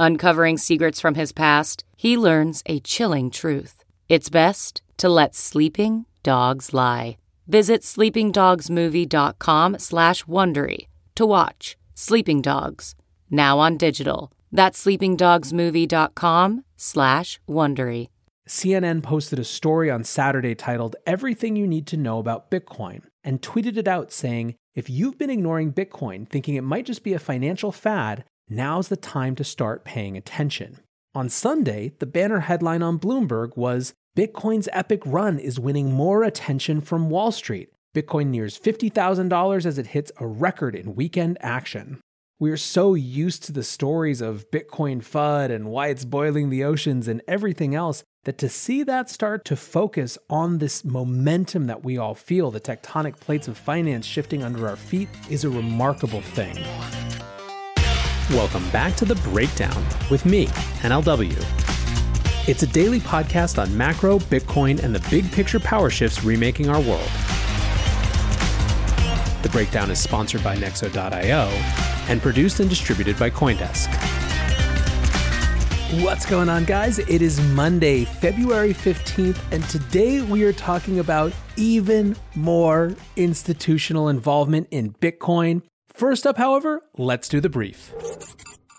Uncovering secrets from his past, he learns a chilling truth. It's best to let sleeping dogs lie. Visit sleepingdogsmovie.com slash Wondery to watch Sleeping Dogs, now on digital. That's sleepingdogsmovie.com slash Wondery. CNN posted a story on Saturday titled Everything You Need to Know About Bitcoin and tweeted it out saying, if you've been ignoring Bitcoin thinking it might just be a financial fad, now's the time to start paying attention. On Sunday, the banner headline on Bloomberg was Bitcoin's epic run is winning more attention from Wall Street. Bitcoin nears $50,000 as it hits a record in weekend action. We're so used to the stories of Bitcoin FUD and why it's boiling the oceans and everything else that to see that start to focus on this momentum that we all feel, the tectonic plates of finance shifting under our feet, is a remarkable thing. Welcome back to The Breakdown with me, NLW. It's a daily podcast on macro, Bitcoin, and the big picture power shifts remaking our world. The Breakdown is sponsored by Nexo.io and produced and distributed by Coindesk. What's going on, guys? It is Monday, February 15th, and today we are talking about even more institutional involvement in Bitcoin. First up, however, let's do the brief.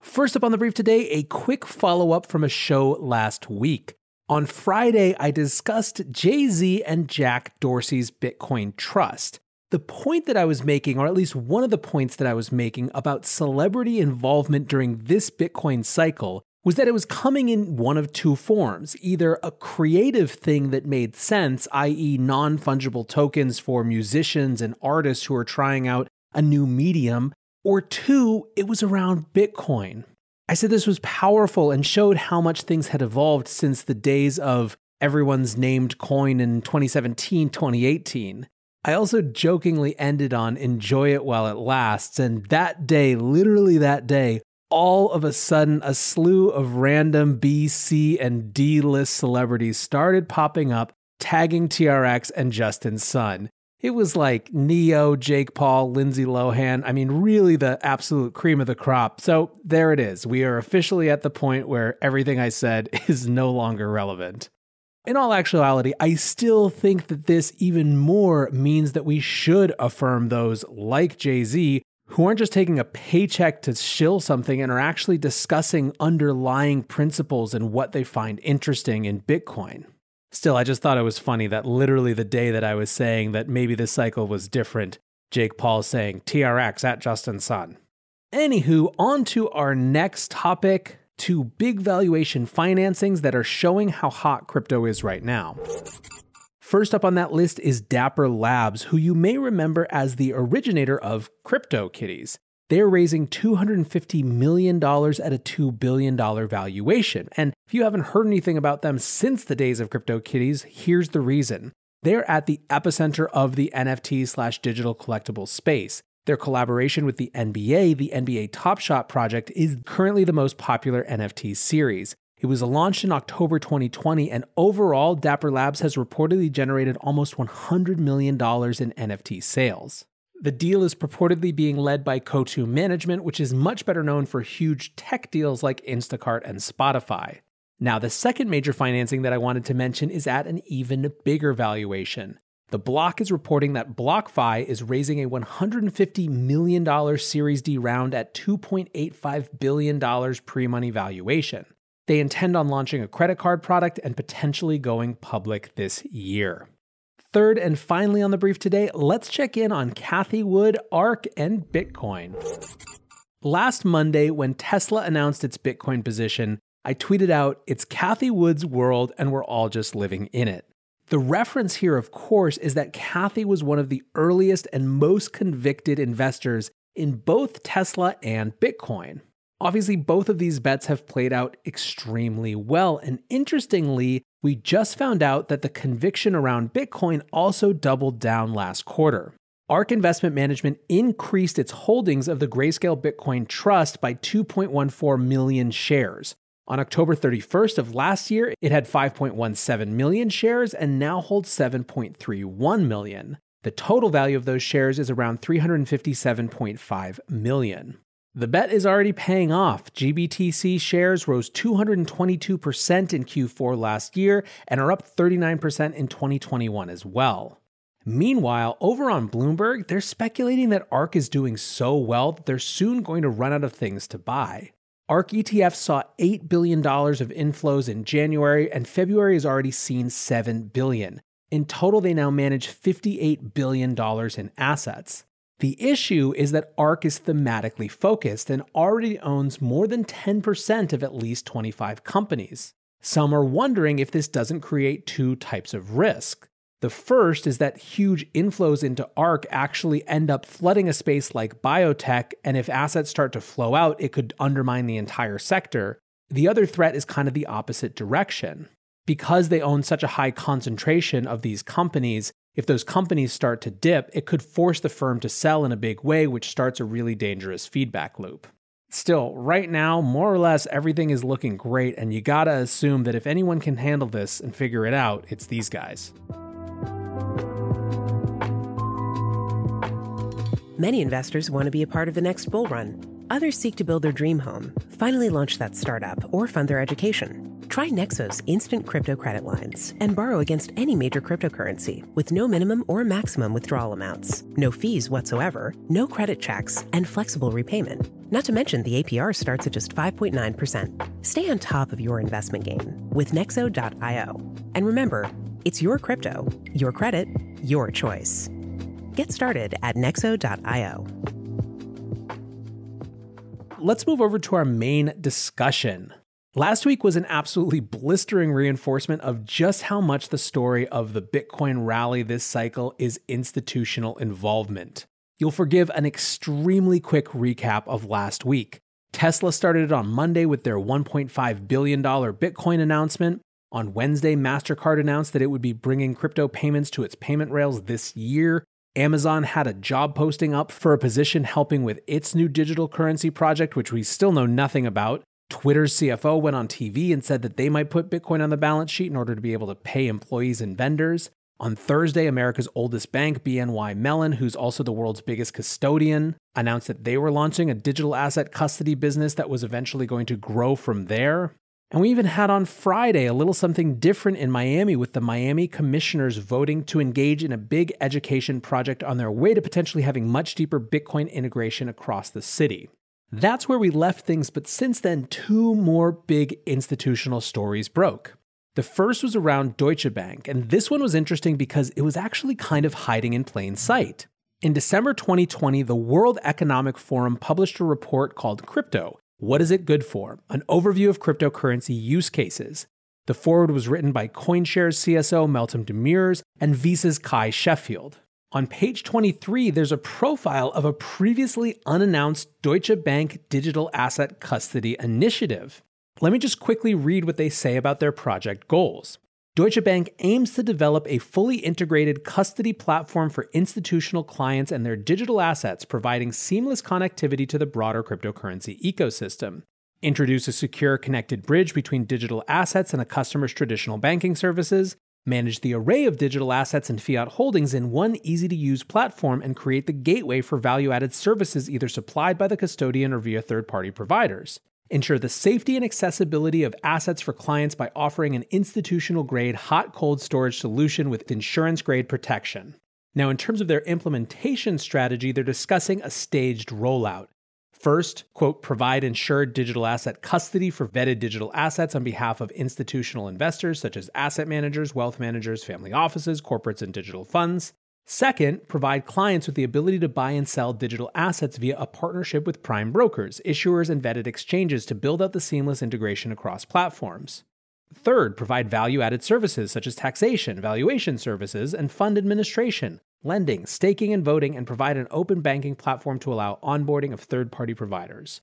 First up on the brief today, a quick follow up from a show last week. On Friday, I discussed Jay Z and Jack Dorsey's Bitcoin Trust. The point that I was making, or at least one of the points that I was making about celebrity involvement during this Bitcoin cycle, was that it was coming in one of two forms either a creative thing that made sense, i.e., non fungible tokens for musicians and artists who are trying out a new medium, or two, it was around Bitcoin. I said this was powerful and showed how much things had evolved since the days of everyone's named coin in 2017, 2018. I also jokingly ended on enjoy it while it lasts, and that day, literally that day, all of a sudden, a slew of random B, C, and D list celebrities started popping up, tagging TRX and Justin Sun. It was like Ne-Yo, Jake Paul, Lindsay Lohan. I mean, really the absolute cream of the crop. So there it is. We are officially at the point where everything I said is no longer relevant. In all actuality, I still think that this even more means that we should affirm those like Jay Z who aren't just taking a paycheck to shill something and are actually discussing underlying principles and what they find interesting in Bitcoin. Still, I just thought it was funny that literally the day that I was saying that maybe this cycle was different, Jake Paul saying TRX at Justin Sun. Anywho, on to our next topic two big valuation financings that are showing how hot crypto is right now. First up on that list is Dapper Labs, who you may remember as the originator of CryptoKitties. They're raising $250 million at a $2 billion valuation. And if you haven't heard anything about them since the days of CryptoKitties, here's the reason. They're at the epicenter of the NFT slash digital collectible space. Their collaboration with the NBA, the NBA Top Shot project, is currently the most popular NFT series. It was launched in October 2020, and overall, Dapper Labs has reportedly generated almost $100 million in NFT sales. The deal is purportedly being led by Coatue Management, which is much better known for huge tech deals like Instacart and Spotify. Now, the second major financing that I wanted to mention is at an even bigger valuation. The Block is reporting that BlockFi is raising a $150 million Series D round at $2.85 billion pre money valuation. They intend on launching a credit card product and potentially going public this year. Third and finally on the brief today, let's check in on Cathie Wood, ARK, and Bitcoin. Last Monday, when Tesla announced its Bitcoin position, I tweeted out, It's Cathie Wood's world and we're all just living in it. The reference here, of course, is that Cathie was one of the earliest and most convicted investors in both Tesla and Bitcoin. Obviously, both of these bets have played out extremely well. And interestingly, we just found out that the conviction around Bitcoin also doubled down last quarter. ARK Investment Management increased its holdings of the Grayscale Bitcoin Trust by 2.14 million shares. On October 31st of last year, it had 5.17 million shares and now holds 7.31 million. The total value of those shares is around 357.5 million. The bet is already paying off. GBTC shares rose 222% in Q4 last year and are up 39% in 2021 as well. Meanwhile, over on Bloomberg, they're speculating that ARK is doing so well that they're soon going to run out of things to buy. ARK ETF saw $8 billion of inflows in January, and February has already seen 7 billion. In total, they now manage $58 billion in assets. The issue is that ARK is thematically focused and already owns more than 10% of at least 25 companies. Some are wondering if this doesn't create two types of risk. The first is that huge inflows into ARK actually end up flooding a space like biotech, and if assets start to flow out, it could undermine the entire sector. The other threat is kind of the opposite direction. Because they own such a high concentration of these companies, if those companies start to dip, it could force the firm to sell in a big way, which starts a really dangerous feedback loop. Still, right now, more or less everything is looking great, and you gotta assume that if anyone can handle this and figure it out, it's these guys. Many investors want to be a part of the next bull run. Others seek to build their dream home, finally launch that startup, or fund their education. Try Nexo's instant crypto credit lines and borrow against any major cryptocurrency with no minimum or maximum withdrawal amounts, no fees whatsoever, no credit checks, and flexible repayment. Not to mention the APR starts at just 5.9%. Stay on top of your investment game with Nexo.io. And remember, it's your crypto, your credit, your choice. Get started at Nexo.io. Let's move over to our main discussion. Last week was an absolutely blistering reinforcement of just how much the story of the Bitcoin rally this cycle is institutional involvement. You'll forgive an extremely quick recap of last week. Tesla started it on Monday with their $1.5 billion Bitcoin announcement. On Wednesday, MasterCard announced that it would be bringing crypto payments to its payment rails this year. Amazon had a job posting up for a position helping with its new digital currency project, which we still know nothing about. Twitter's CFO went on TV and said that they might put Bitcoin on the balance sheet in order to be able to pay employees and vendors. On Thursday, America's oldest bank, BNY Mellon, who's also the world's biggest custodian, announced that they were launching a digital asset custody business that was eventually going to grow from there. And we even had on Friday a little something different in Miami with the Miami commissioners voting to engage in a big education project on their way to potentially having much deeper Bitcoin integration across the city. That's where we left things, but since then, two more big institutional stories broke. The first was around Deutsche Bank, and this one was interesting because it was actually kind of hiding in plain sight. In December 2020, the World Economic Forum published a report called Crypto What is it good for? An overview of cryptocurrency use cases. The foreword was written by CoinShares CSO Meltem Demirors and Visa's Cuy Sheffield. On page 23, there's a profile of a previously unannounced Deutsche Bank digital asset custody initiative. Let me just quickly read what they say about their project goals. Deutsche Bank aims to develop a fully integrated custody platform for institutional clients and their digital assets, providing seamless connectivity to the broader cryptocurrency ecosystem. Introduce a secure connected bridge between digital assets and a customer's traditional banking services Manage the array of digital assets and fiat holdings in one easy to use platform and create the gateway for value added services either supplied by the custodian or via third party providers. Ensure the safety and accessibility of assets for clients by offering an institutional grade hot cold storage solution with insurance grade protection. Now, in terms of their implementation strategy, they're discussing a staged rollout. First, quote, provide insured digital asset custody for vetted digital assets on behalf of institutional investors such as asset managers, wealth managers, family offices, corporates, and digital funds. Second, provide clients with the ability to buy and sell digital assets via a partnership with prime brokers, issuers, and vetted exchanges to build out the seamless integration across platforms. Third, provide value added services such as taxation, valuation services, and fund administration, lending, staking, and voting, and provide an open banking platform to allow onboarding of third party providers.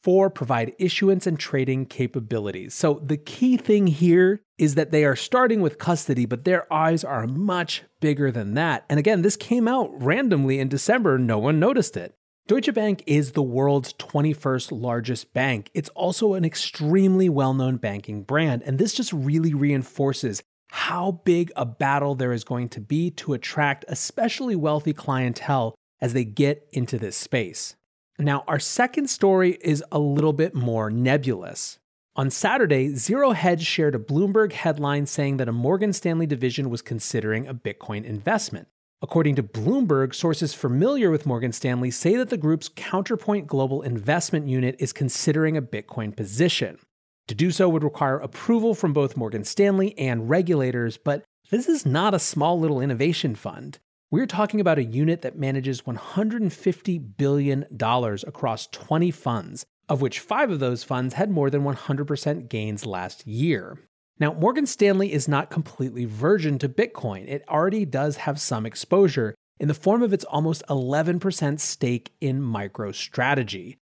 Four, provide issuance and trading capabilities. So the key thing here is that they are starting with custody, but their eyes are much bigger than that. And again, this came out randomly in December, no one noticed it. Deutsche Bank is the world's 21st largest bank. It's also an extremely well known banking brand, and this just really reinforces how big a battle there is going to be to attract especially wealthy clientele as they get into this space. Now, our second story is a little bit more nebulous. On Saturday, Zero Hedge shared a Bloomberg headline saying that a Morgan Stanley division was considering a Bitcoin investment. According to Bloomberg, sources familiar with Morgan Stanley say that the group's Counterpoint Global Investment Unit is considering a Bitcoin position. To do so would require approval from both Morgan Stanley and regulators, but this is not a small little innovation fund. We're talking about a unit that manages $150 billion across 20 funds, of which five of those funds had more than 100% gains last year. Now, Morgan Stanley is not completely virgin to Bitcoin. It already does have some exposure in the form of its almost 11% stake in MicroStrategy.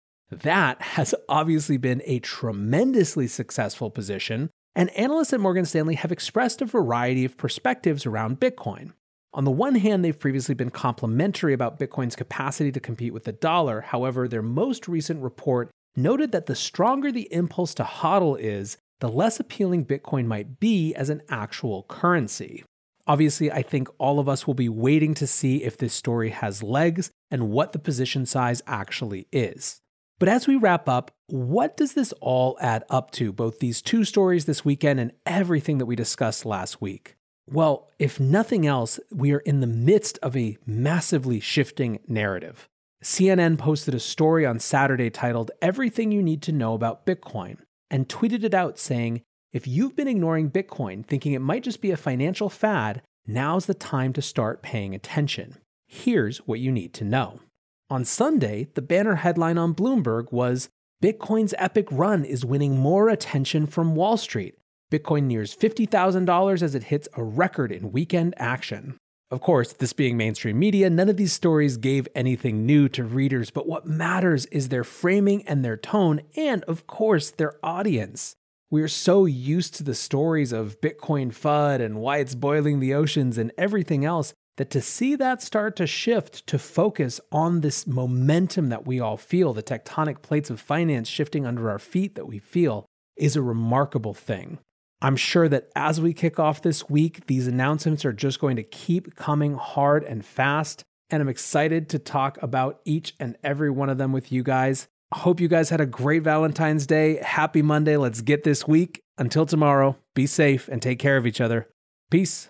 That has obviously been a tremendously successful position, and analysts at Morgan Stanley have expressed a variety of perspectives around Bitcoin. On the one hand, they've previously been complimentary about Bitcoin's capacity to compete with the dollar. However, their most recent report noted that the stronger the impulse to hodl is, the less appealing Bitcoin might be as an actual currency. Obviously, I think all of us will be waiting to see if this story has legs and what the position size actually is. But as we wrap up, what does this all add up to, both these two stories this weekend and everything that we discussed last week? Well, if nothing else, we are in the midst of a massively shifting narrative. CNN posted a story on Saturday titled Everything You Need to Know About Bitcoin and tweeted it out saying, If you've been ignoring Bitcoin thinking it might just be a financial fad, now's the time to start paying attention. Here's what you need to know. On Sunday, the banner headline on Bloomberg was Bitcoin's epic run is winning more attention from Wall Street. Bitcoin nears $50,000 as it hits a record in weekend action. Of course, this being mainstream media, none of these stories gave anything new to readers, but what matters is their framing and their tone, and of course, their audience. We are so used to the stories of Bitcoin FUD and why it's boiling the oceans and everything else that to see that start to shift to focus on this momentum that we all feel, the tectonic plates of finance shifting under our feet that we feel, is a remarkable thing. I'm sure that as we kick off this week, these announcements are just going to keep coming hard and fast. And I'm excited to talk about each and every one of them with you guys. I hope you guys had a great Valentine's Day. Happy Monday. Let's get this week. Until tomorrow, be safe and take care of each other. Peace.